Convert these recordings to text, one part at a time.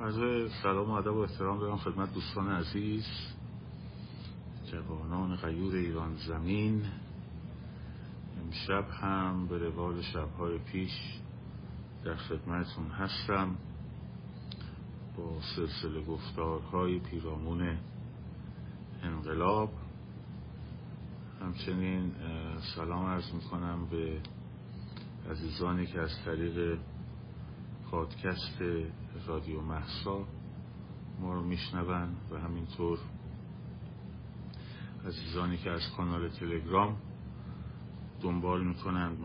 عرض سلام و ادب و احترام دارم خدمت دوستان عزیز جوانان غیور ایران زمین. امشب هم به روال شبهای پیش در خدمتون هستم با سلسله گفتارهای پیرامون انقلاب. همچنین سلام عرض می‌کنم به عزیزانی که از طریق پادکست رادیو محسا. ما رو میشنون و همینطور عزیزانی که از کانال تلگرام دنبال می‌کنن.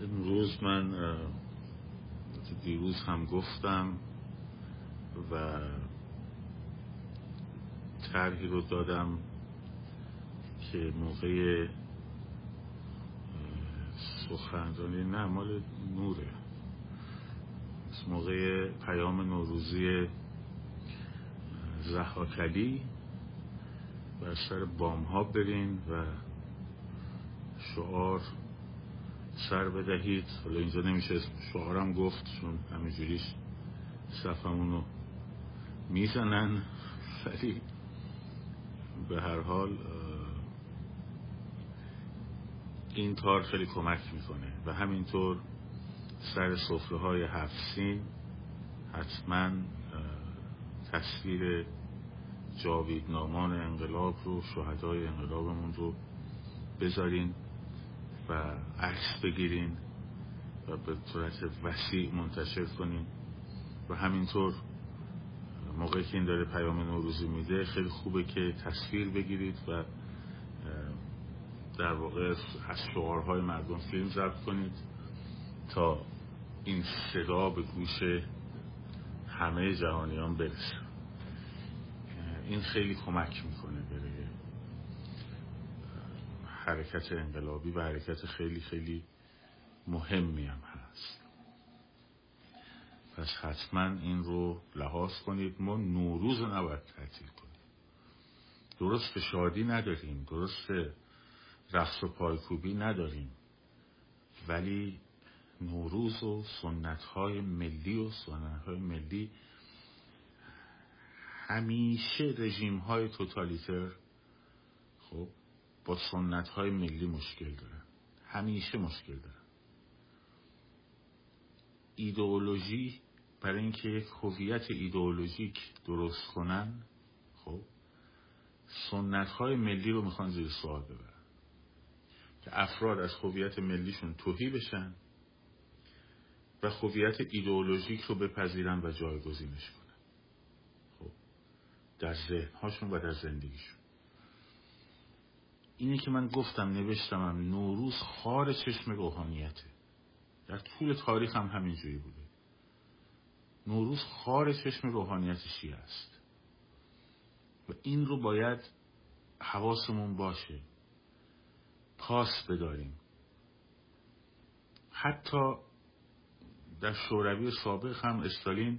امروز من دیروز هم گفتم و طرحی رو دادم که موقع سخنرانی نه مال نوره. موقع پیام نوروزی زحاکلی بر سر بام ها برین و شعار سر بدهید. حالا اینجا نمیشه شعارم گفت چون همینجوریش صفمونو می‌زنن. ولی به هر حال این کار خیلی کمک می‌کنه و همینطور سر صفره های هفسین حتما تصویر جاویدنامان انقلاب رو شهدای انقلابمون رو بذارین و عکس بگیرین و به صورت وسیع منتشر کنین. و همینطور موقعی که این داره پیام نوروزی میده خیلی خوبه که تصویر بگیرید و در واقع از شعارهای مردم فیلم ضبط کنید تا این صدا به گوش همه جهانیان برسه. این خیلی کمک می‌کنه برای حرکت انقلابی و حرکت خیلی خیلی مهمی هم هست. پس حتما این رو لحاظ کنید. ما نوروز رو نباید تعطیل کنیم. درست شادی نداریم درست رقص و پایکوبی نداریم. ولی نوروز و سنت های ملی و سنت های ملی همیشه رژیم های توتالیتر خب با سنت های ملی مشکل دارن همیشه مشکل دارن ایدئولوژی برای اینکه یک هویت ایدئولوژیک درست کنن خب سنت های ملی رو می‌خوان زیر سوال ببرن. که افراد از هویت ملیشون توهی بشن و هویت ایدئولوژیک رو بپذیرن و جایگزینش کنن. خب در ذهنهاشون و در زندگیشون. اینی که من گفتم نوشتمم نوروز خار چشم روحانیته. در طول تاریخ هم همینجوری بوده. نوروز خار چشم روحانیت شیعه است. و این رو باید حواسمون باشه. پاس بداریم. حتی در شوروی سابق هم استالین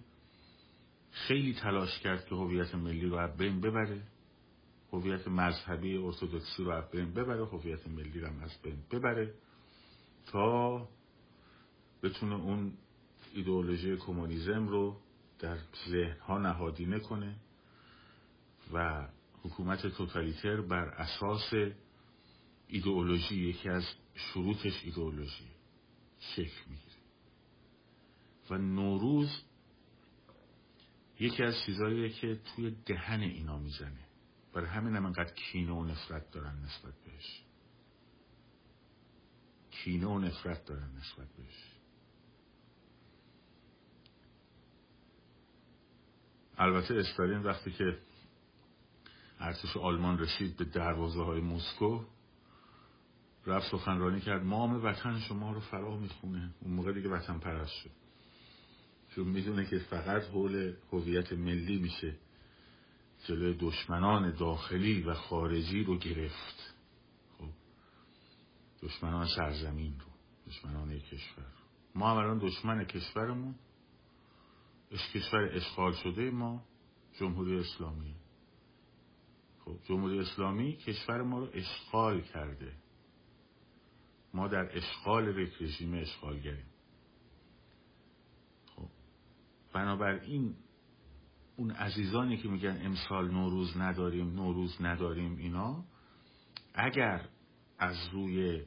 خیلی تلاش کرد که هویت ملی رو از بین ببره. هویت مذهبی ارتودکسی رو از بین ببره. هویت ملی رو از بین ببره تا بتونه اون ایدئولوژی کمونیسم رو در ذهن ها نهادینه کنه و حکومت توتالیتر بر اساس ایدئولوژی یکی از شروطش ایدئولوژی شکل می‌گیره. و نوروز یکی از چیزهاییه که توی دهن اینا می‌زنه. برای همین هم انقدر کینه و نفرت دارن نسبت بهش. کینه و نفرت دارن نسبت بهش. البته استالین وقتی که ارتش آلمان رسید به دروازه های مسکو رفت سخنرانی کرد. مام وطن شما رو فرا می‌خونه. اون موقع دیگه وطن پرست شد. چون می‌دونه که فقط حول هویت ملی میشه. جلوی دشمنان داخلی و خارجی رو گرفت. خب. دشمنان سرزمین رو. دشمنان کشور ما هم الان دشمن کشورمون. کشور اشغال شده ما جمهوری اسلامی. خب جمهوری اسلامی کشور ما رو اشغال کرده. ما در اشغال یک رژیم اشغالگریم خب. بنابراین اون عزیزانی که میگن امسال نوروز نداریم نوروز نداریم اینا اگر از روی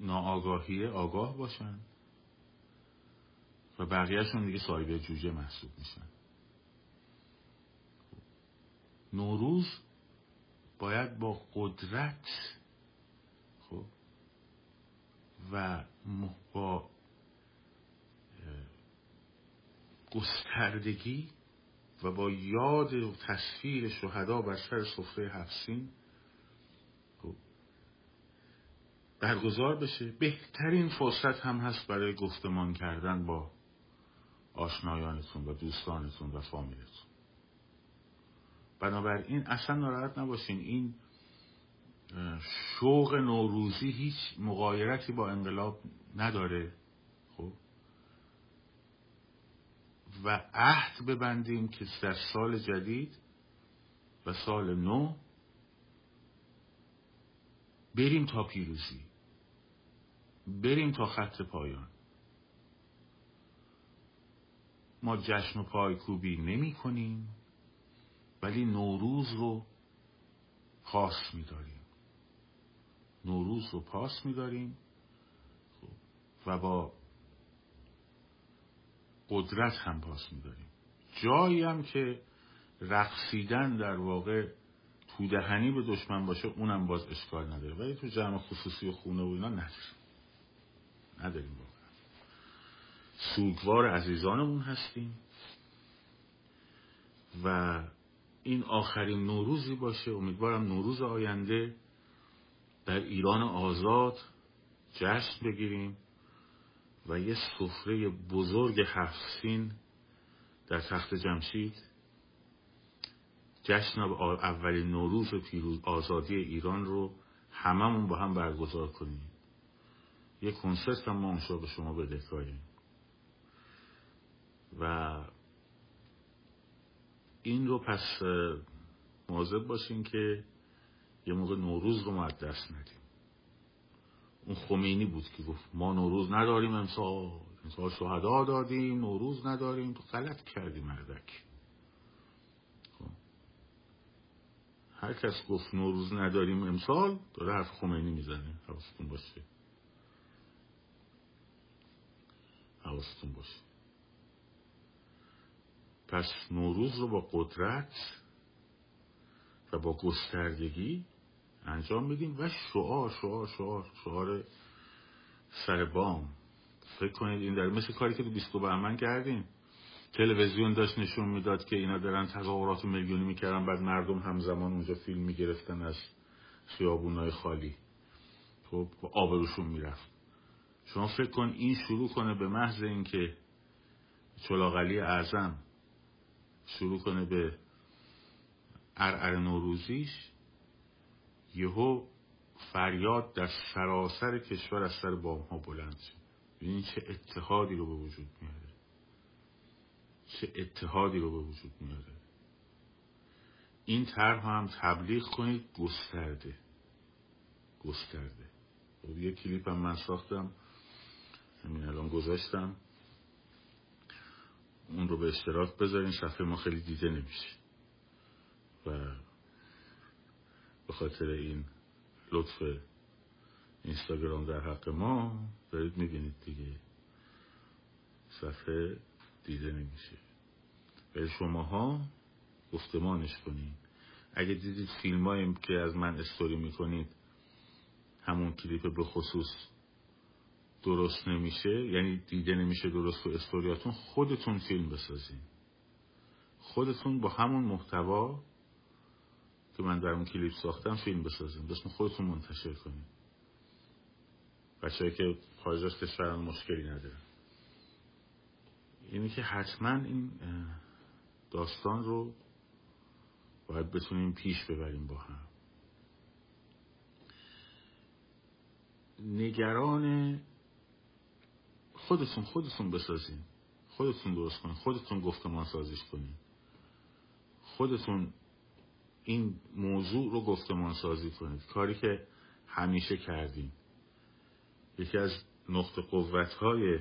ناآگاهی آگاه باشن و بقیهشون دیگه صاحب جوجه محسوب میشن. نوروز باید با قدرت خب و با گستردگی و با یاد و تصویر شهدا بر سر سفره هفسین خب برگزار بشه. بهترین فرصت هم هست برای گفتمان کردن با آشنایانتون و دوستانتون و فامیلتون. بنابراین اصلا ناراحت نباشین. این شوق نوروزی هیچ مقایرتی با انقلاب نداره خب؟ و عهد ببندیم که در سال جدید و سال نو بریم تا پیروزی بریم تا خط پایان. ما جشن و پایکوبی نمی کنیم ولی نوروز رو پاس میداریم نوروز رو پاس میداریم. و با قدرت هم پاس میداریم. جایی هم که رقصیدن در واقع تودهنی به دشمن باشه اونم باز اشکال نداره. ولی تو جمع خصوصی و خونه و اینا نداریم. نداریم واقعا. سوگوار عزیزانمون هستیم. و این آخرین نوروزی باشه. امیدوارم نوروز آینده در ایران آزاد جشن بگیریم و یه سفره بزرگ هفسین در تخت جمشید. جشن اولین نوروز پیروز آزادی ایران رو هممون با هم برگزار کنیم. یه کنسرت هم ما اونجا به شما بدهکاریم و این رو پس مواظب باشین که یه موقع نوروز رو ما دست ندیم. اون خمینی بود که گفت ما نوروز نداریم امسال. امسال شهدا دادیم نوروز نداریم. تو غلط کردی مردک. خب. هر کس گفت نوروز نداریم امسال داره حرف خمینی می‌زنه. حواستون باشه. حواستون باشه. پس نوروز رو با قدرت و با گستردگی انجام میدیم و شعار شعار شعار شعار سر بام. فکر کنید این در مثل کاری که تو بیستو بهمن کردیم. تلویزیون داشت نشون می‌داد که اینا دارن تظاهرات میلیونی می‌کردن بعد مردم همزمان اونجا فیلم می‌گرفتن از خیابونای خالی. خب آبروشون می‌رفت. شما فکر کن این شروع کنه به محض اینکه چلاغلی اعظم شروع کنه به ارعر نوروزیش یهو فریاد در سراسر کشور از سر بام ها بلند شد. ببینید چه اتحادی رو به وجود میاره. چه اتحادی رو به وجود میاره. این طرح هم تبلیغ کنید گسترده. گسترده. خب یه کلیپ هم من ساختم. همین الان گذاشتم. اون رو به اشتراک بذارین صفحه ما خیلی دیده نمیشه. و به خاطر این لطف اینستاگرام در حق ما دارید می‌بینید دیگه. صفحه دیده نمیشه. ولی شماها گفتمانش کنید اگه دیدید فیلم که از من استوری می‌کنید همون کلیپ به خصوص درست نمیشه یعنی دیده نمیشه درست تو استوریاتون خودتون فیلم بسازین. خودتون با همون محتوا که من در اون کلیپ ساختم فیلم بسازین بسم خودتون منتشر کنین بچه که خارج از مشکلی نداره اینی که حتما این داستان رو باید بتونیم پیش ببریم با هم. نگران خودتون خودتون بسازین. خودتون درست کنین. خودتون گفتمان سازیش کنین. خودتون این موضوع رو گفتمان سازی کنید. کاری که همیشه کردیم. یکی از نقطه قوت های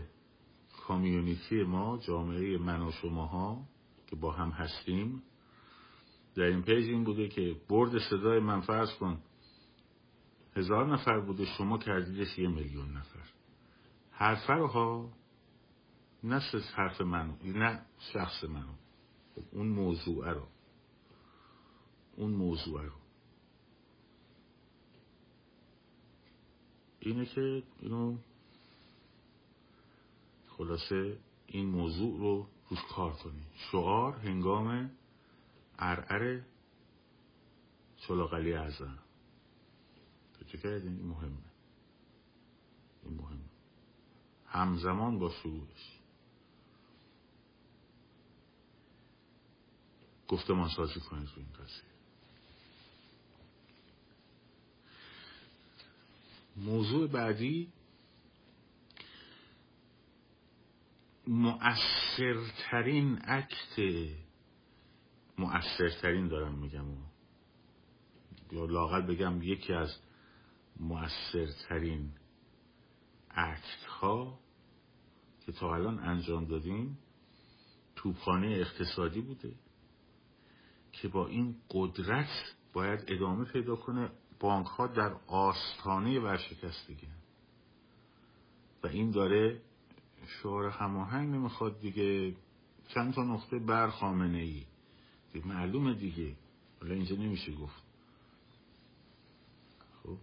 کامیونیتی ما جامعه من و شماها که با هم هستیم در این پیج این بوده که برد صدای من فرض کن. هزار نفر بوده شما کردیدش یه میلیون نفر. رو ها نه حرف منو نه شخص منو. اون موضوع رو. اون موضوع رو. اینه که اینو خلاصه این موضوع رو روش کار کنی. شعار هنگام ارعر چلاقلی اعظم. چه کردین این مهمه. این مهمه. همزمان با شروعش گفتمان سازی کنید رو این قضیه. موضوع بعدی مؤثرترین عکت مؤثرترین دارم میگم. یا لاغل بگم یکی از مؤثرترین عکت ها که تا الان انجام دادیم توپخانه اقتصادی بوده که با این قدرت باید ادامه پیدا کنه. بانک ها در آستانه ورشکستگی و این داره شعار هماهنگ نمی‌خواد دیگه. چند تا نقطه بر خامنه ای معلومه دیگه. حالا اینجا نمیشه گفت. خب.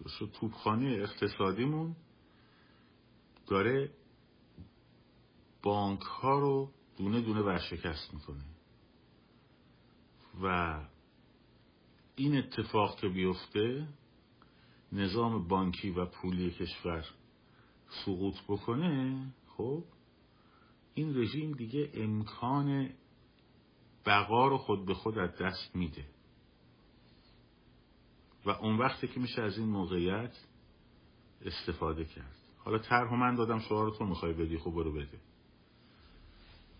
درست توبخانه اقتصادیمون داره بانک ها رو دونه دونه ورشکست می‌کنه. و این اتفاق که بیفته نظام بانکی و پولی کشور سقوط بکنه خب این رژیم دیگه امکان بقا رو خود به خود از دست میده. و اون وقتی که میشه از این موقعیت استفاده کرد. حالا طرح من دادم شعار تو می‌خوای بدی خب برو بده.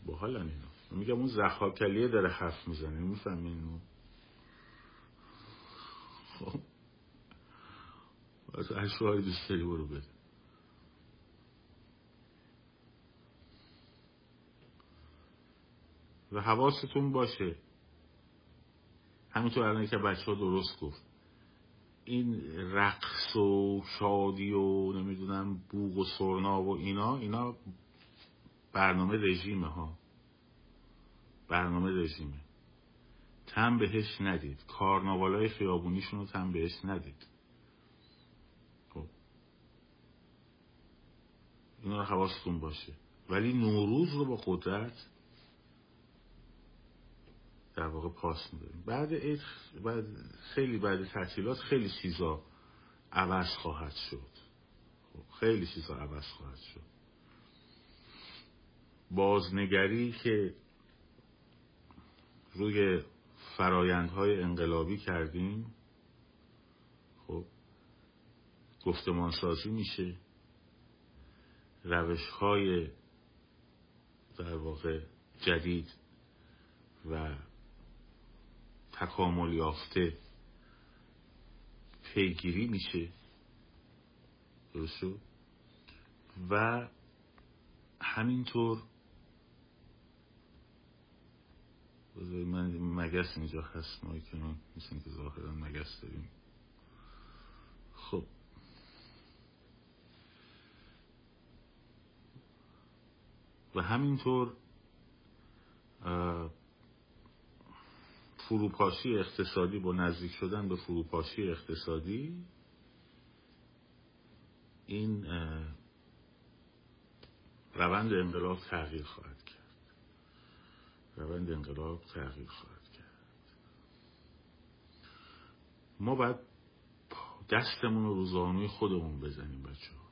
با حالا اینو میگم اون زخاکلیه داره حرف می‌زنه می‌فهمی اینو خب. از شعاری دوست برو بده. و حواستون باشه. همینطور الان که بچه ها درست گفت. این رقص و شادی و نمی‌دونم بوغ و سرنا و اینا اینا برنامه رژیمه ها. برنامه رژیمه. تم بهش ندید. کارناوالای خیابونیشون رو تم بهش ندید. خب. اینا رو حواستون باشه. ولی نوروز رو با قدرت در واقع پاس میداریم. بعد بعد خیلی بعد تعطیلات خیلی چیزا عوض خواهد شد. خب خیلی چیزا عوض خواهد شد. بازنگری که روی فرایندهای انقلابی کردیم. خب گفتمان سازی میشه. روش های در واقع جدید و تکامل یافته پیگیری میشه. درست و همینطور من مگس اینجا هست ما که مثل که ظاهرا مگس داریم. خب. و همینطور فروپاشی اقتصادی با نزدیک شدن به فروپاشی اقتصادی این روند انقلاب تغییر خواهد کرد. روند انقلاب تغییر خواهد کرد. ما باید دستمون رو روزانوی خودمون بزنیم بچه ها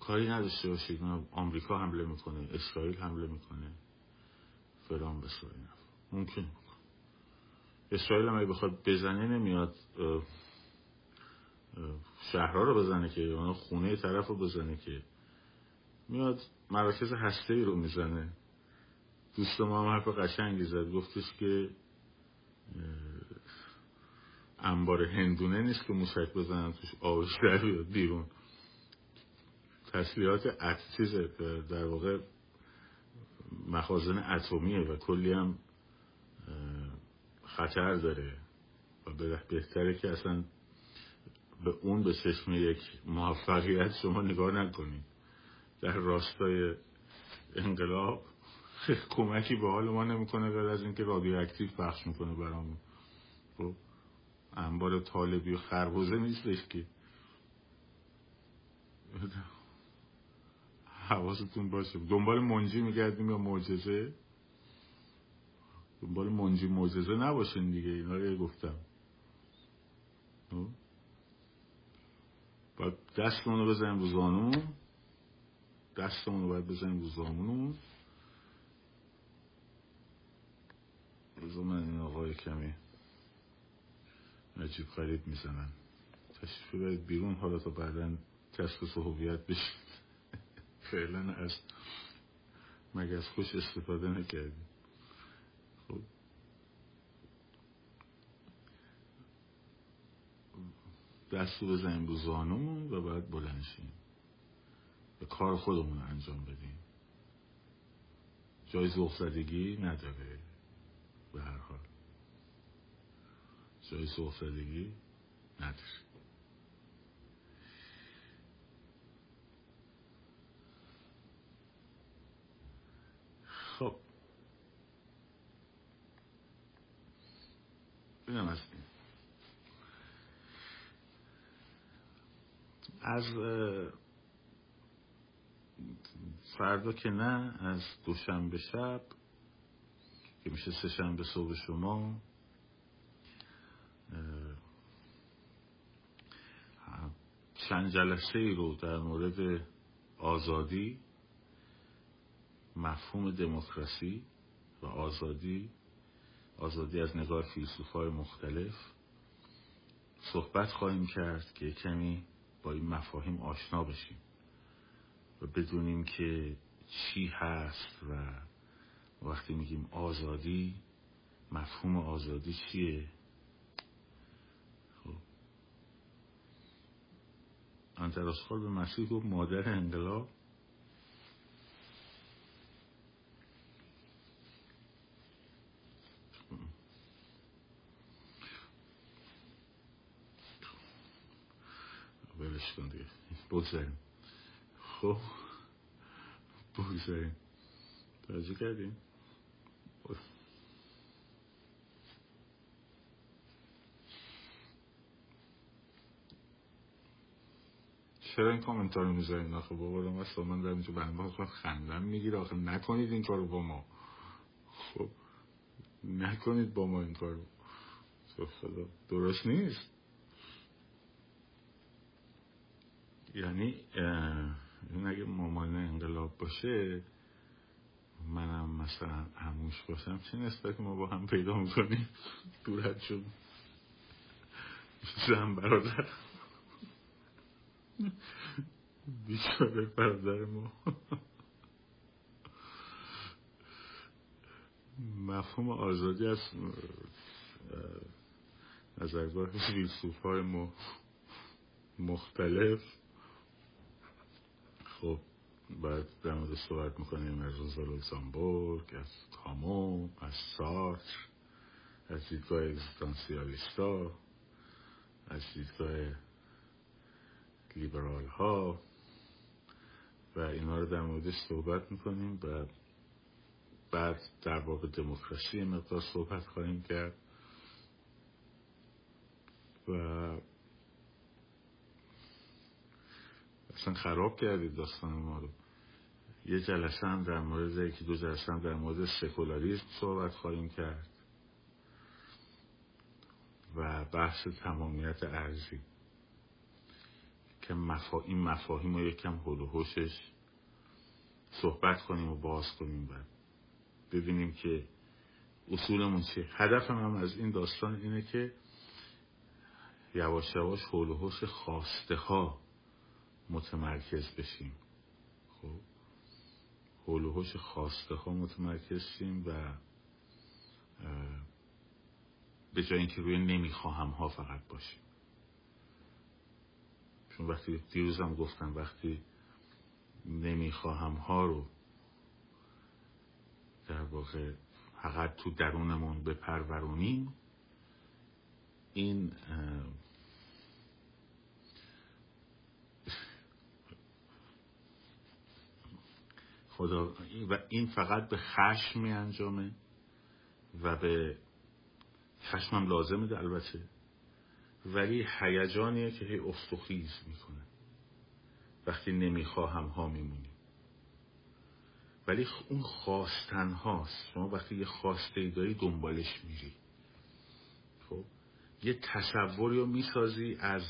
کاری نداشته باشید. آمریکا حمله می‌کنه اسرائیل حمله می‌کنه. فلان بساری ممکن اسرائیل هم بخواد بزنه نمیاد شهرها رو بزنه که یا خونه طرف رو بزنه که. میاد مراکز هسته رو می‌زنه. دوست ما هم حرف قشنگی زد. گفتش که انبار هندونه نیست که موشک بزنن توش آبش در بیاد بیرون. تسلیحات چیز در واقع مخازن اتمیه و کلی هم خطر داره. و بهتره که اصلا به اون به چشم یک موفقیت شما نگاه نکنید. در راستای انقلاب کمکی به حال ما نمی‌کنه غیر از اینکه رادیواکتیو پخش می‌کنه برامون. خب انبار طالبی و خربوزه نیستش که. حواستون باشه. دنبال منجی میگردیم یا معجزه؟ دنبال منجی معجزه نباشین دیگه اینا رو گفتم. خب؟ باید دستمون رو بزنیم رو زانون دستمون رو باید بزنیم رو زانون روزو این آقای کمی نجیب خرید می‌زنن. تشریف باید بیرون حالا تا بعدا کسب صحوبیت بشید. فعلا از از خوش استفاده نکردیم خب. دستو بزنیم رو زانمون و باید بلند شیم. به کار خودمون انجام بدیم. جای زوخ زدگی نداره. به هر حال. جای زدگی نداره خب. اینم از از فردا که نه از دوشنبه شب که میشه سه شنبه صبح شما. چند جلسه ای رو در مورد آزادی مفهوم دموکراسی و آزادی آزادی از نگاه فیلسوفای مختلف صحبت خواهیم کرد که کمی با این مفاهیم آشنا بشیم و بدونیم که چی هست و وقتی میگیم آزادی مفهوم آزادی چیه؟ خب. انتراسخال به مسیح گفت مادر انقلاب. ولش کن دیگه. بگذاریم. خب. بگذاریم. توجه کردیم چرا این کامنتار رو می‌ذارین؟ آخه بابا رو اصلا من دارم اینجا برنامه خود خندم می‌گیره. آخه نکنید این کارو با ما. خب نکنید با ما این کارو. خدا درست نیست. یعنی این اگه مامان انقلاب باشه منم مثلا هموش باشم چه نسبت ما با هم پیدا می‌کنیم؟ دورت شد. زن برادر. بیچاره برادر ما. مفهوم آزادی از نظرگاه فیلسوف های مختلف. خب بعد در مورد صحبت می‌کنیم از لوکزامبورگ از کامو از سارتر از دیدگاه اگزیستانسیالیستا از دیدگاه لیبرال ها و اینا رو در موردش صحبت می‌کنیم و بعد در باب دموکراسی مقدار صحبت خواهیم کرد. و اصلا خراب کردید داستان ما رو. یه جلسه هم در مورد یکی دو جلسه هم در مورد سکولاریزم صحبت خواهیم کرد و بحث تمامیت ارزی. که مفا... این مفاهیم رو یکم حل و صحبت کنیم و باز کنیم بعد. ببینیم که اصولمون چیه. هدف هم از این داستان اینه که یواش یواش حول و خواسته ها متمرکز بشیم. خب؟ حول و خواسته ها متمرکز شیم و به جای اینکه روی نمی‌خواهم ها فقط باشیم. چون وقتی دیروزم گفتم وقتی نمی‌خواهم ها رو در واقع فقط تو درونمون بپرورونیم این خدا و این فقط به خشم می انجامه و به خشمم لازمه البته. ولی هیجانیه که هی استخیز می‌کنه. وقتی نمی‌خواهم ها میمونیم. ولی اون خواستن هاست. شما وقتی یه خواسته داری دنبالش میری. خب؟ یه تصوری رو می‌سازی از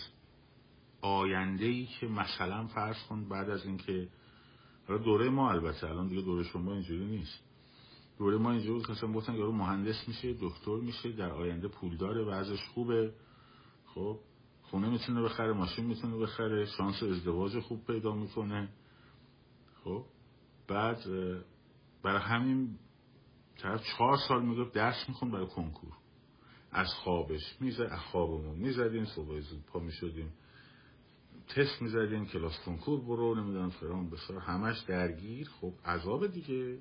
آینده ای که مثلا فرض کن بعد از اینکه حالا دوره ما البته الان دیگه دوره شما اینجوری نیست. دوره ما اینجوری که مثلا گفتن یارو مهندس میشه دکتر میشه در آینده پول داره وضعش خوبه. خب خونه می‌تونه بخره ماشین می‌تونه بخره شانس ازدواج خوب پیدا می‌کنه. خب بعد برای همین طرف چهار سال می‌گفت درس میخون برای کنکور. از خوابش می‌زد از خوابمون می‌زدیم صبح زود پا می‌شدیم. تست می‌زدیم کلاس کنکور برو نمی‌دونم فرام بسار. همش درگیر. خب عذاب دیگه.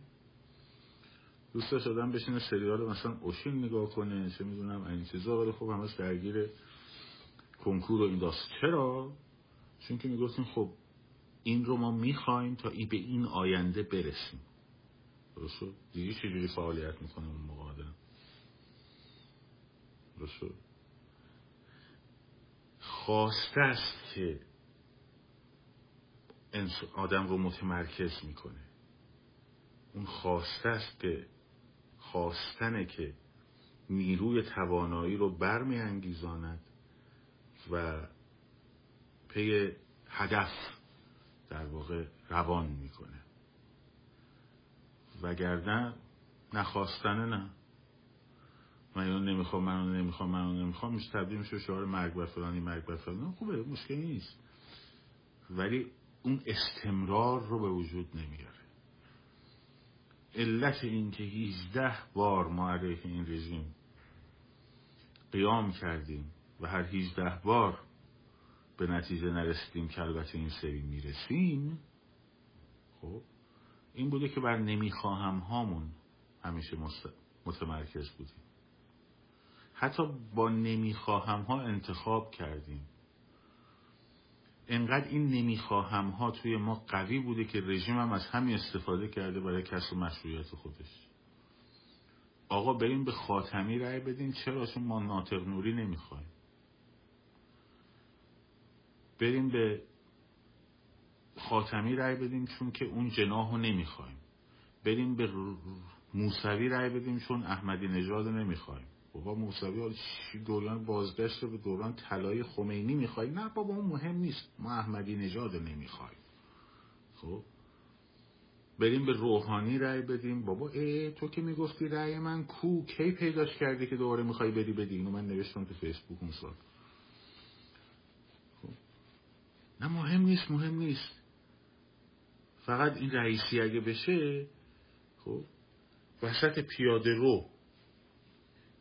دوست داشتم بشینه سریال مثلا اوشین نگاه کنه چه می‌دونم این چیزا. ولی خب همش درگیر کنکور و این داست. چرا؟ چون که می‌گفتیم خب این رو ما می‌خوایم تا ای به این آینده برسیم. درست دیگه چجوری فعالیت می‌کنه اون موقع آدم؟ خواسته است که آدم رو متمرکز می‌کنه. اون خواسته است که خواستنه که نیروی توانایی رو برمیانگیزاند. و پی هدف در واقع روان می‌کنه. وگرنه نخواستنه نه. من اینو نمی‌خوام من اونو نمی‌خوام من اونو نمی‌خوام میشه تبدیل میشه شعار مرگ بر فلانی مرگ بر فلانی. خوبه مشکلی نیست. ولی اون استمرار رو به وجود نمیاره. علت این که 18 بار ما علیه این رژیم قیام کردیم و هر 18 بار به نتیجه نرسیدیم که البته این سری می‌رسیم خب این بوده که بر نمی‌خواهم هامون همیشه متمرکز بودیم. حتی با نمی‌خواهم ها انتخاب کردیم. انقدر این نمی‌خواهم ها توی ما قوی بوده که رژیم هم از همین استفاده کرده برای کسب مشروعیت خودش. آقا بریم به خاتمی رأی بدین چرا؟ چون ما ناطق نوری نمی‌خوایم. بریم به خاتمی رأی بدیم چون که اون جناح رو نمی‌خوایم. بریم به موسوی رأی بدیم چون احمدی نژاد نمی‌خوایم. بابا موسوی دوران بازگشت به دوران طلای خمینی می‌خوای نه بابا اون مهم نیست. ما احمدی نژاد نمی‌خوایم. خب؟ بریم به روحانی رأی بدیم. بابا ای تو که می‌گفتی رأی من کو؟ کی پیداش کردی که دوباره می‌خوای بدی بدی؟ اینو من نوشتم تو فیسبوک اون سال خب. نه مهم نیست مهم نیست. فقط این رئیسی اگه بشه خب وسط پیاده رو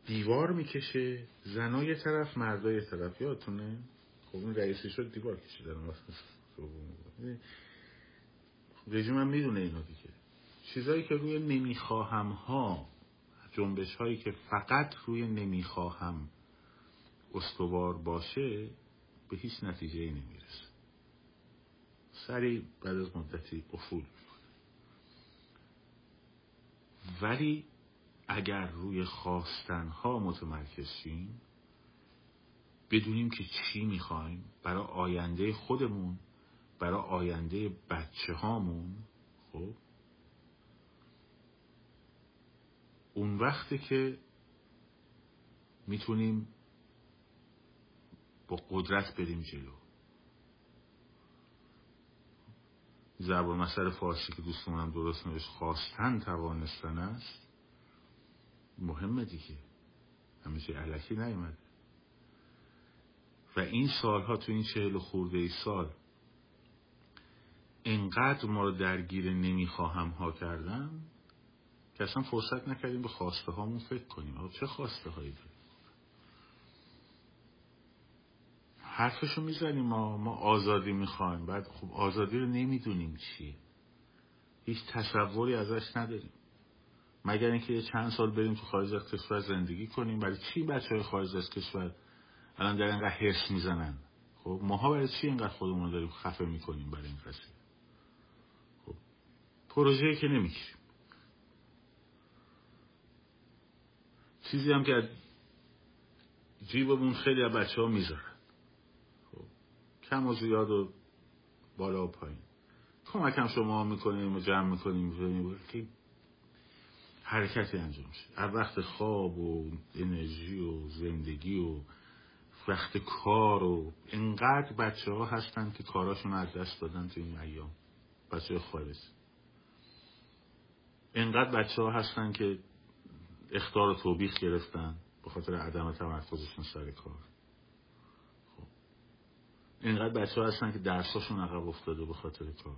دیوار می‌کشه زنای طرف مردای طرف یادتونه؟ خب اون رئیسی شد دیوار کشیدن رژیم هم می‌دونه اینو دیگه. چیزایی که روی نمی‌خواهم ها جنبش هایی که فقط روی نمی‌خواهم استوار باشه به هیچ نتیجه ای نمی‌رسه. سریع بعد از مدتی افول ولی اگر روی خواستنها متمرکز شیم بدونیم که چی می‌خوایم برای آینده خودمون برای آینده بچه هامون خب؟ اون وقتی که می‌تونیم با قدرت بریم جلو. زبان مسئله فارسی که دوستمونم درست نوشت خواستن توانستن است مهمه دیگه. همیشه علکی نیومده. و این سالها تو این چهل خورده ای سال انقدر ما رو درگیر نمی‌خواهم ها کردن که اصلا فرصت نکردیم به خواسته هامون فکر کنیم. چه خواسته هایی داریم؟ حرفشو می‌زنیم ما ما آزادی می‌خوایم. بعد خب آزادی رو نمی‌دونیم چیه هیچ تصوری ازش نداریم. مگر اینکه چند سال بریم تو خارج از کشور زندگی کنیم. برای چی بچه های خارج از کشور الان در اینقدر حرس می‌زنن؟ خب ماها برای چی اینقدر خودمون رو داریم خفه می‌کنیم برای این قضیه؟ خب پروژه که نمی‌گیریم. چیزی هم که جیبمون خیلی از بچه ها می‌ذارن. کم و زیاد و بالا و پایین. کمک هم شما می‌کنیم و جمع می‌کنیم. که حرکتی انجام شد از وقت خواب و انرژی و زندگی و وقت کار و انقدر بچه ها هستن که کاراشون از دست دادن تو این ایام. بچه خارج انقدر بچه ها هستن که اختار و توبیخ گرفتن به خاطر عدم تمرکزشون سر کار. اینقدر بچه ها هستن که درساشون عقب افتاده به خاطر کار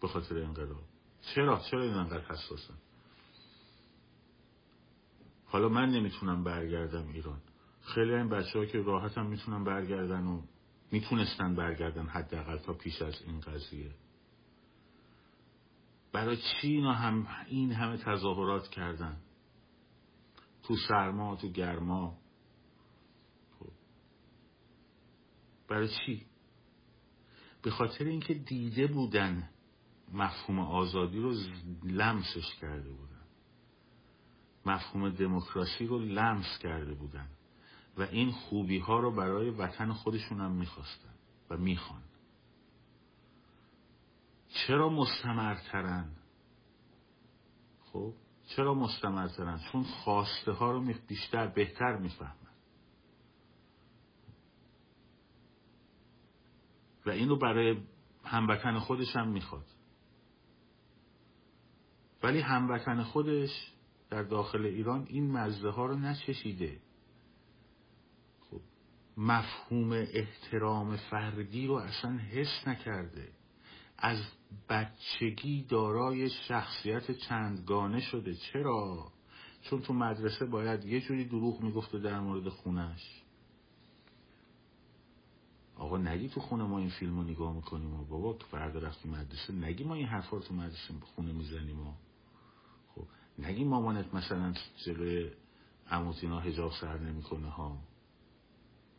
به خاطر انقلاب. چرا؟ چرا این انقدر حساسن؟ حالا من نمی‌تونم برگردم ایران. خیلی این بچه ها که راحت هم می‌تونن برگردن و می‌تونستن برگردن حداقل تا پیش از این قضیه. برای چی اینا هم این همه تظاهرات کردن؟ تو سرما تو گرما خب. برای چی؟ به خاطر اینکه دیده بودن مفهوم آزادی رو لمسش کرده بودن. مفهوم دموکراسی رو لمس کرده بودن. و این خوبی ها رو برای وطن خودشون هم می‌خواستن و می‌خوان. چرا مستمرترن؟ خب چرا مستمرترن؟ چون خواسته ها رو بیشتر بهتر می‌فهمن. و اینو برای هموطن خودش هم می‌خواد. ولی هموطن خودش در داخل ایران این مزده ها رو نچشیده. خب مفهوم احترام فردی رو اصلا حس نکرده. از بچگی دارای شخصیت چندگانه شده. چرا؟ چون تو مدرسه باید یه جوری دروغ می‌گفته در مورد خونش. آقا نگی تو خونه ما این فیلم رو نگاه می‌کنیم و بابا تو فردا رفتی مدرسه نگی ما این حرفا رو تو مدرسه خونه می‌زنیم و خب نگی مامانت مثلا جلوی اموتینا هجاب سر نمی‌کنه ها.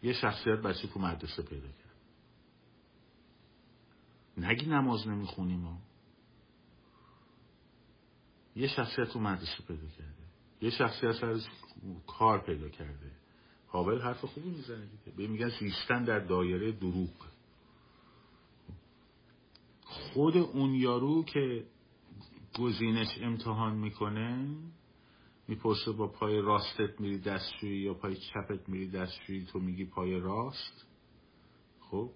یه شخصیت بچه تو مدرسه پیدا کرد. نگی نماز نمی‌خونیم ها. یه شخصیت تو مدرسه پیدا کرده. یه شخصیت سر کار پیدا کرده. حابل حرف خوبی می‌زنه دیگه. به میگن زیستن در دایره دروغ. خود اون یارو که گزینش امتحان می‌کنه می‌پرسه با پای راستت میری دستشویی یا پای چپت میری دستشویی تو میگی پای راست؟ خب.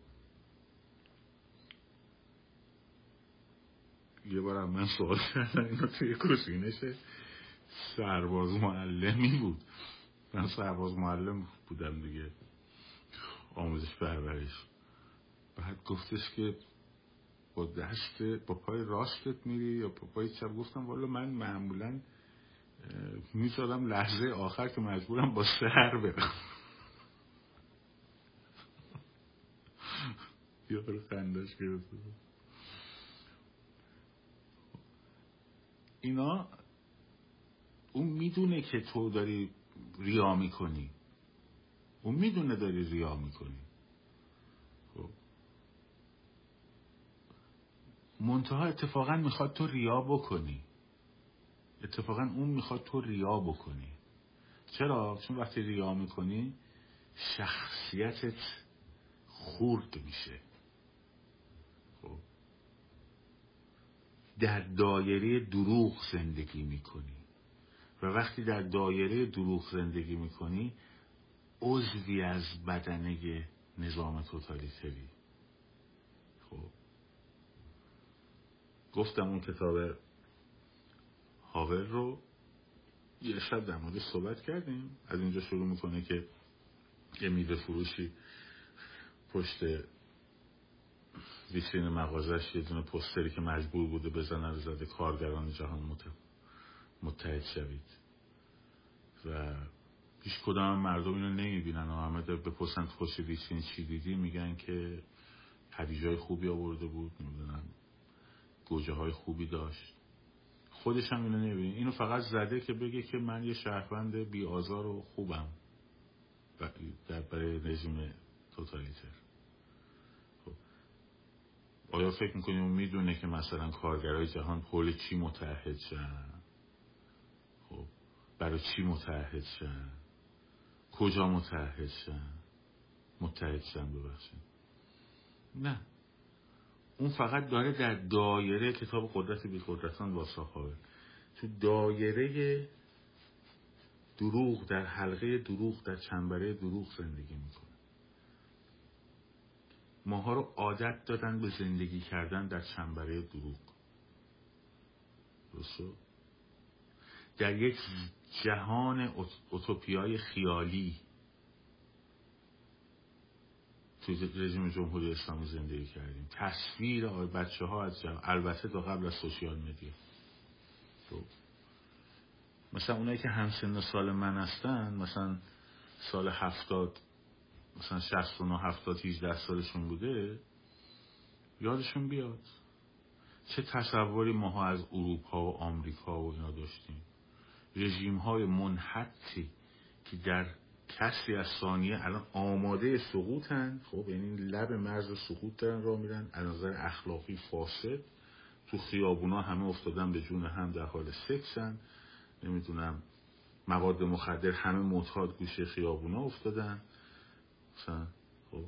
یه بار من سوال کردم اینو توی گزینش سرباز معلمی بود. من سرباز معلم بودم دیگه. آموزش پرورش. بعد گفتش که با دست با پای راستت میری یا با پای چپ؟ گفتم والا من معمولا می‌ذارم لحظه آخر که مجبورم با سر برم. یارو خندش گرفته اینا اون می‌دونه که تو داری ریا می‌کنی. اون می‌دونه داری ریا می‌کنی. خب. منتها اتفاقا می‌خواد تو ریا بکنی. اتفاقا اون می‌خواد تو ریا بکنی. چرا؟ چون وقتی ریا می‌کنی شخصیتت خورد میشه. خب. در دایره دروغ زندگی می‌کنی. و وقتی در دایره دروغ زندگی می‌کنی عضوی از بدنه نظام توتالیتری. خب. گفتم اون کتاب هاور رو یه شب در مورد صحبت کردیم. از اینجا شروع می‌کنه که یه میوه فروشی پشت ویترین مغازش یه دونه پستری که مجبور بوده بزنه رو زده کارگران جهان متحد شوید. و هیچ کدام مردم اینو نمی‌بینن. و همه بپرسن خوش ویترین چی دیدی؟ میگن که هدیجای خوبی آورده بود. نمی‌دونم. گوجه های خوبی داشت. خودش هم اینو نمی‌بینه. اینو فقط زده که بگه که من یه شهروند بی آزار و خوبم. در برای رژیم توتالیتر. خب. آیا فکر می‌کنیم می‌دونه که مثلا کارگرای جهان حول چی متحد خب برای چی متحد شن؟ کجا متحد شن؟ متحد شن ببخشید. نه. اون فقط داره در دایره کتاب قدرت بی قدرتان با تو دایره دروغ در حلقه دروغ در چنبره دروغ زندگی می‌کنه. ماها رو عادت دادن به زندگی کردن در چنبره دروغ. درستو در یک جهان اوتوپیای خیالی توی رژیم جمهوری اسلامی زندگی کردیم تصویر بچه ها از جمع. البته تا قبل از سوشیال مدیا. مثلا اونایی که همسن سال من هستن مثلا سال هفتاد مثلا شست و هفتاد هیچ سالشون بوده یادشون بیاد چه تصوری ماها از اروپا و آمریکا و اینا داشتیم رژیم های منحطی که در کسری از ثانیه الان آماده سقوطن. خب یعنی لب مرز سقوط دارن را میرن. از نظر اخلاقی فاسد. تو خیابونا همه افتادن به جون هم در حال سکسن. نمی‌دونم مواد مخدر همه معتاد گوشه خیابونا افتادن. مثلا خب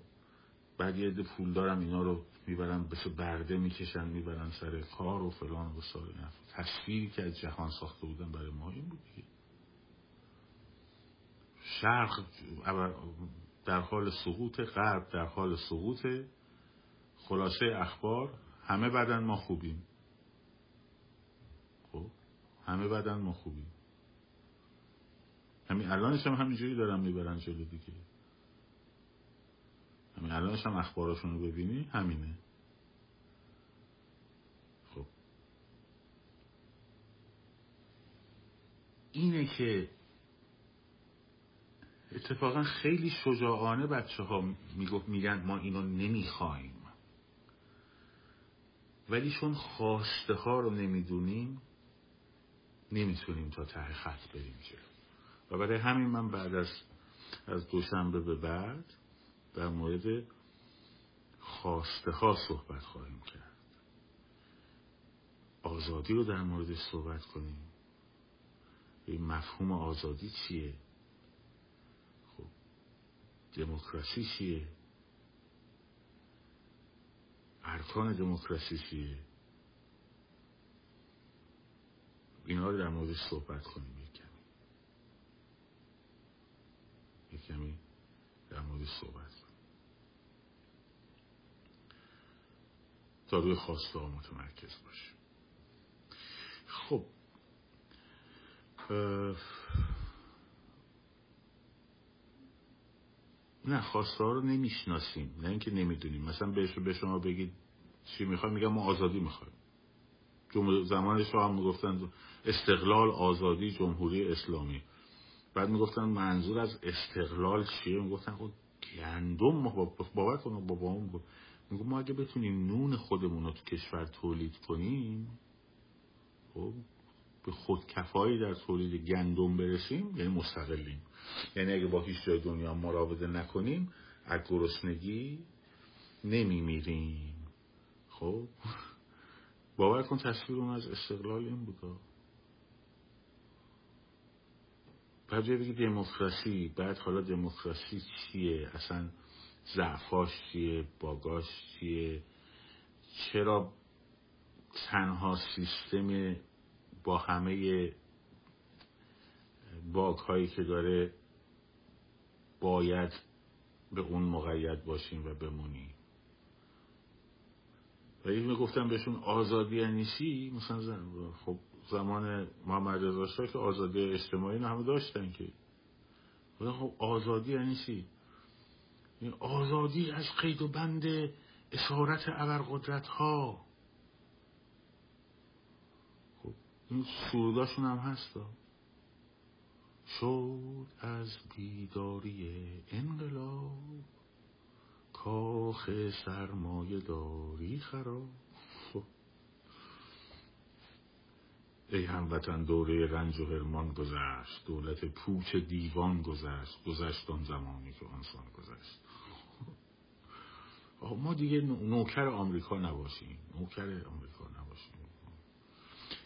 بعد یه پول دارم اینا رو می‌برن به برده می‌کشن می‌برن سر کار و فلان و سال. تصویری که از جهان ساخته بودن برای ما این بود دیگه. شرق در حال سقوط غرب در حال سقوط. خلاصه اخبار همه بدن ما خوبیم. خب همه بدن ما خوبیم. همین الانش هم همینجوری دارن می‌برن جلو دیگه. الانش هم اخباراشون رو ببینی همینه. خب. اینه که اتفاقا خیلی شجاعانه بچه ها میگن ما اینو نمی‌خوایم. ولی چون خواسته ها رو نمی‌دونیم نمی‌تونیم تا ته خط بریم جلو. و برای همین من بعد از از دوشنبه به بعد در مورد خواسته ها صحبت خواهیم کرد. آزادی رو در مورد صحبت کنیم. این مفهوم آزادی چیه؟ دموکراسی چیه؟ ارکان دموکراسی چیه؟ اینا رو در مورد صحبت کنیم یک کمی. یک در مورد صحبت کنیم تا روی خواسته ها متمرکز باشیم خب. نه خواسته ها رو نمی‌شناسیم. نه اینکه نمی‌دونیم. مثلا به شما بگید چی می‌خوای میگم ما آزادی می‌خوایم. زمان شما هم می‌گفتن استقلال آزادی جمهوری اسلامی. بعد می‌گفتن منظور از استقلال چیه؟ می‌گفتن خود خب گندم باور کنم بابا اون میگو ما اگه بتونیم نون خودمون رو تو کشور تولید کنیم خب به خودکفایی در تولید گندم برسیم یعنی مستقلیم. یعنی اگه با هیچ جای دنیا مراوده نکنیم از گرسنگی نمیمیریم. خب باور کن تصویر اون از استقلال این بودا بعد بگی دموکراسی بعد حالا دموکراسی چیه؟ اصلا ضعفاش چیه باگاش چیه چرا تنها سیستم با همه باگ هایی که داره باید به اون مقید باشیم و بمونیم؟ و این گفتم بهشون آزادی چی مثلا خب زمان محمد رضا که آزادی اجتماعی نه همه داشتن که. خب آزادی یعنی چی آزادی از قید و بند اسارت ابرقدرت ها خب این سروداشون هم هست شد از بیداری انقلاب کاخ سرمایه داری خراب. ای هموطن دوره رنج و هرمان گذشت دولت پوچ دیوان گذشت گذشت آن زمانی که آنسان گذشت. ما دیگه نوکر آمریکا نباشیم نوکر آمریکا نباشیم.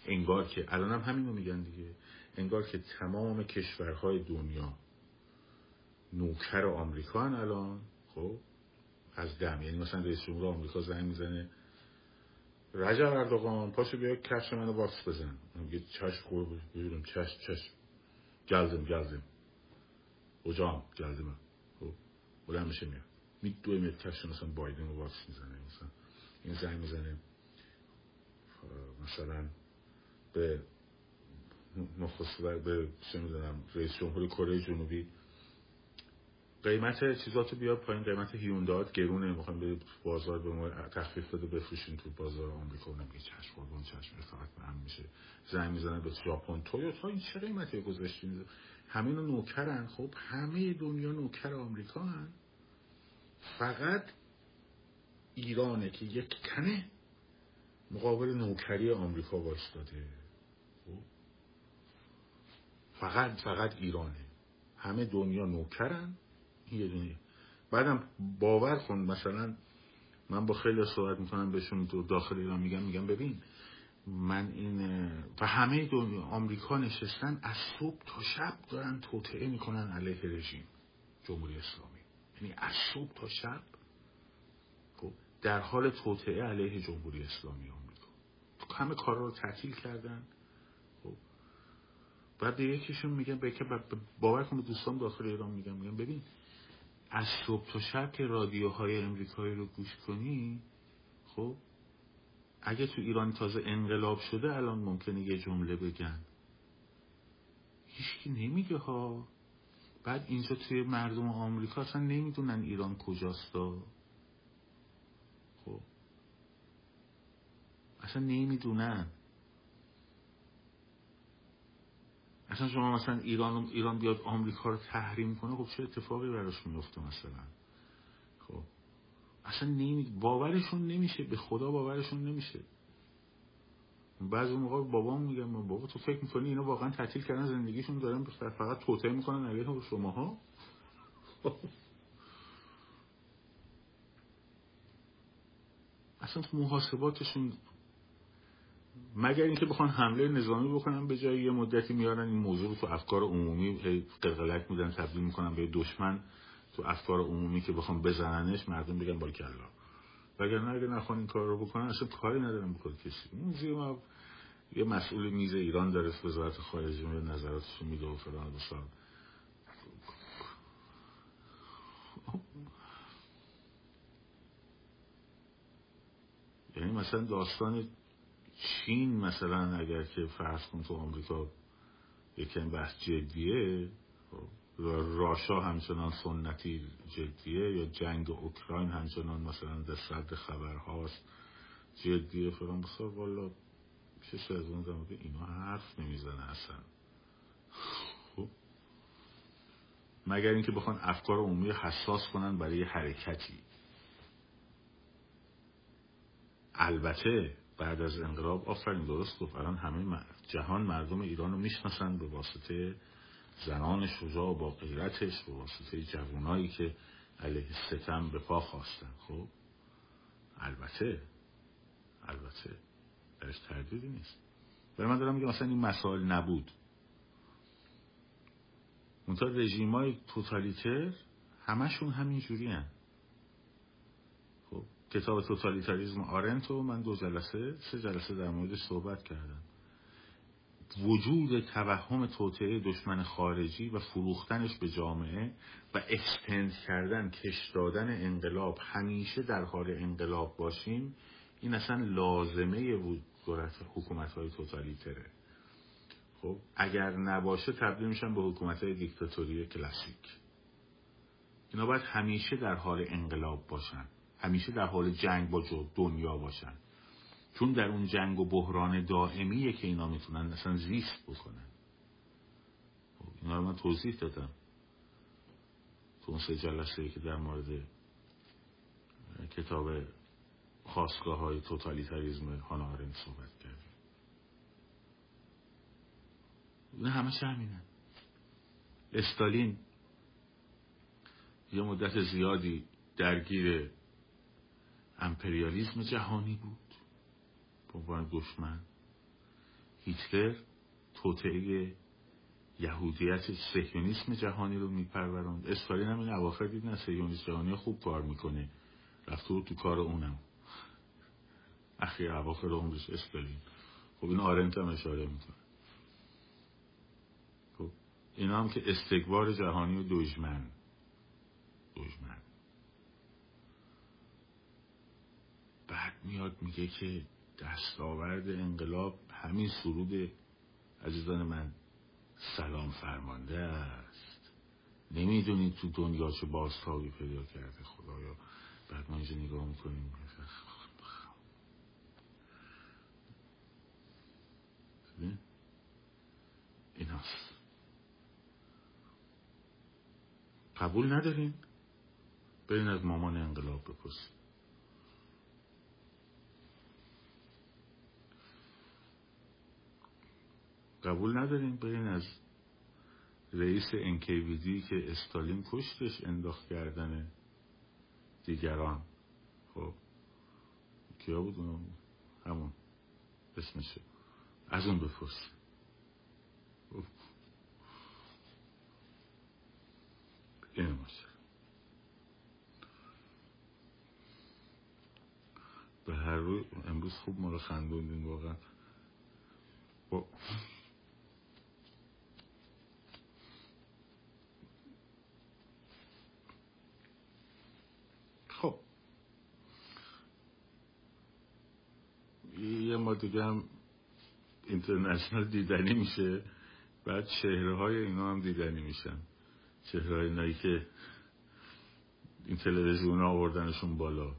انگار که الان هم همین رو میگن دیگه. انگار که تمام کشورهای دنیا نوکر آمریکا الان خب از دم. یعنی مثلا رئیس جمهور آمریکا زنگ می‌زنه رجب اردوغان پاشو بیا کفش منو واکس بزن. میگه چشم خوب ببینم چشم چشم گلدم گلدم اوجام گلدم خب بلند میشه میاد. می دو میاد کفش مثلا بایدن رو واکس می‌زنه مثلا این زنگ می‌زنه. مثلا به نخست به چه می‌دونم رئیس جمهور کره جنوبی قیمت چیزاتو بیاد پایین قیمت هیوندات گرونه می‌خوام به بازار به ما تخفیف بده بفروشین تو بازار آمریکا اونم یه چشم قربون چشم فقط به هم میشه. زنگ می‌زنن به ژاپن تویوتا این چه قیمتی گذاشتین؟ همین نوکرن. خب همه دنیا نوکر آمریکا هن فقط ایرانه که یک تنه مقابل نوکری آمریکا وایستاده خب؟ فقط فقط ایرانه. همه دنیا نوکرن. یه دونه. بعدم باور کن مثلا من با خیلی صحبت می‌کنم بهشون تو داخل ایران میگم میگم ببین من این و همه دنیا آمریکا نشستن از صبح تا شب دارن توطعه می‌کنن علیه رژیم جمهوری اسلامی. یعنی از صبح تا شب خب در حال توطعه علیه جمهوری اسلامی آمریکا. همه کارا رو تعطیل کردن خب. بعد یکیشون میگم باور کن دوستان داخل ایران میگم میگم ببین از صبح تا شب که رادیوهای امریکایی رو گوش کنی خب اگه تو ایران تازه انقلاب شده الان ممکنه یه جمله بگن. هیچکی نمیگه ها. بعد اینجا توی مردم آمریکا اصلا نمی‌دونن ایران کجاستا. خب. اصلا نمی‌دونن. اصلا شما مثلا ایران ایران بیاد آمریکا رو تحریم کنه خب چه اتفاقی براش میفته مثلا؟ خب. اصلا نمی... باورشون نمیشه به خدا باورشون نمیشه. بعضی موقع بابام میگم بابا تو فکر می‌کنی اینا واقعا تعطیل کردن زندگیشون؟ دارن فقط توطئه می‌کنن علیه شماها؟ اصلا محاسباتشون مگر اینکه بخوان حمله نظامی بکنن به جای یه مدتی میارن این موضوع رو تو افکار عمومی قلقلک میدن تبدیل می‌کنن به دشمن تو افکار عمومی که بخوام بزننش مردم بگن بال کلا. وگرنه اگه نخوان این کار رو بکنن اصلا کاری ندارم بکنه کسی. موزی ما یه مسئول میز ایران داره وزارت خارجه میاد نظراتش میده و فلان بسان یعنی مثلا داستان چین مثلا اگر که فرض کن تو آمریکا یکم بحث جدیه خب، راشا همچنان سنتی جدیه یا جنگ اوکراین همچنان مثلا در صد خبر هاست جدیه؟ فرام بسار والا چه از اون که اینا حرف نمی‌زنه اصلا. خب مگر اینکه بخوان افکار عمومی حساس کنن برای حرکتی. البته بعد از انقلاب آفرین درست گفت. الان همه جهان مردم ایران رو می‌شناسن به واسطه زنان شجاع با غیرتش به واسطه جوانایی که علیه ستم به پا خواستن. خب البته البته درش تردیدی نیست. برای من دارم میگم مثلا این مسائل نبود. منتها رژیم های توتالیتر همشون همین جوری کتاب توتالیتاریزم آرنتو من دو جلسه سه جلسه در موردش صحبت کردم. وجود توهم توطعه دشمن خارجی و فروختنش به جامعه و اکستند کردن کش دادن انقلاب همیشه در حال انقلاب باشیم این اصلا لازمه حکومت های توتالیتره. خب اگر نباشه تبدیل میشن به حکومت های دیکتاتوری کلاسیک. اینا باید همیشه در حال انقلاب باشن. همیشه در حال جنگ با دنیا باشن. چون در اون جنگ و بحران دائمیه که اینا می‌تونن مثلا زیست بکنن. خب، اینا رو من توضیح دادم. تو اون سه جلسه که در مورد کتاب خواستگاه های توتالیتاریزم هانا صحبت کردیم. نه همه همینه استالین یه مدت زیادی درگیر امپریالیزم جهانی بود. به عنوان دشمن. هیتلر توطعه یهودیت سهیونیسم جهانی رو میپروراند. استالین هم این اواخر دید نه سهیونیسم جهانی خوب کار می‌کنه. رفته بود تو کار اونم. اخی اواخر عمرش استالین. خب این آرنت هم اشاره می‌کنه. خب اینا هم که استکبار جهانی و دشمن. دشمن. بعد میاد میگه که دستاورد انقلاب همین سرود عزیزان من سلام فرمانده است. نمی‌دونید تو دنیا چه بازتابی پیدا کرده خدایا. بعد ما اینجا نگاه می‌کنیم. ایناست. قبول ندارین؟ برین از مامان انقلاب بپرسید. قبول ندارین برین از رئیس انکیویدی که استالین کشتش انداخت کردن دیگران. خب کیا بود اونم همون اسمشه از اون بپرس. خب. این به هر روی امروز خوب ما رو خندوندین واقعا خب یه ما دیگه هم اینترنشنال دیدنی میشه. بعد چهره های اینا هم دیدنی میشن. چهره های اینایی که این تلویزیون آوردنشون بالا.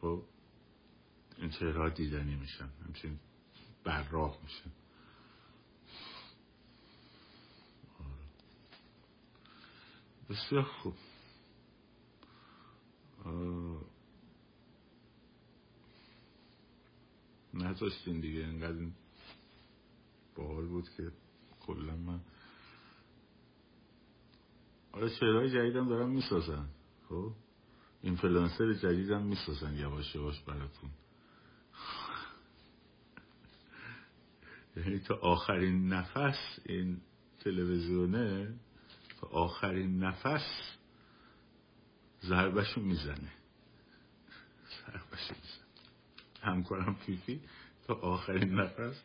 خب این چهره ها دیدنی میشن. همچین براق میشن. آره. بسیار خوب. نذاشتین دیگه. انقدر باحال بود که کلا من آره شعرهای جدیدم دارم می‌سازن. خب؟ اینفلانسر جدیدم می‌سازن یواش یواش براتون. یعنی تا آخرین نفس این تلویزیونه تا آخرین نفس ضربشو می‌زنه. ضربشو می‌زنه. همکارم فیفی تا آخرین نفس.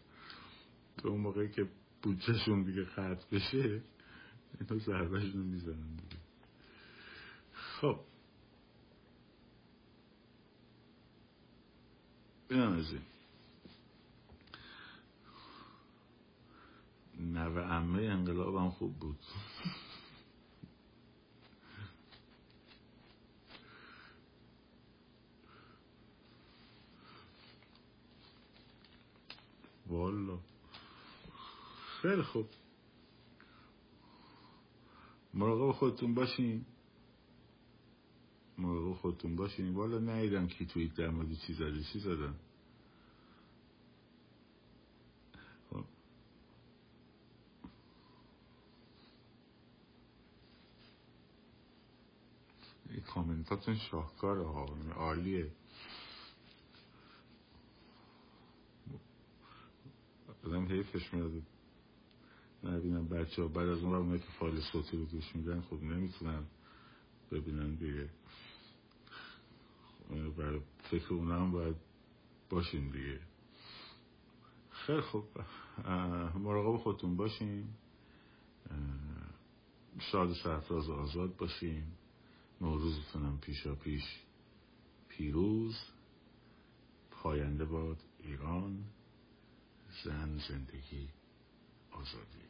تا اون موقعی که بودجهشون دیگه خط بشه اینا ضربهشون می‌زنن دیگه. خب. اینم از این نوه امه انقلابم خوب بود والا خیلی خوب. مراقب خودتون باشین. مراقب خودتون باشین. والا نیدم کی توی در مورد چی زده چی خب. این کامنتاتون شاهکاره ها عالیه. آدم حیفش میاد نبینم بچه ها بعد از اون رو که فایل صوتی رو گوش میدن خب نمی‌تونن ببینن دیگه. برای فکر اونا هم باید باشین دیگه. خیلی خوب. مراقب خودتون باشین. شاد سرفراز آزاد باشین. نوروزتونم پیشا پیش پیروز. پاینده باد ایران. زن زندگی آزادی.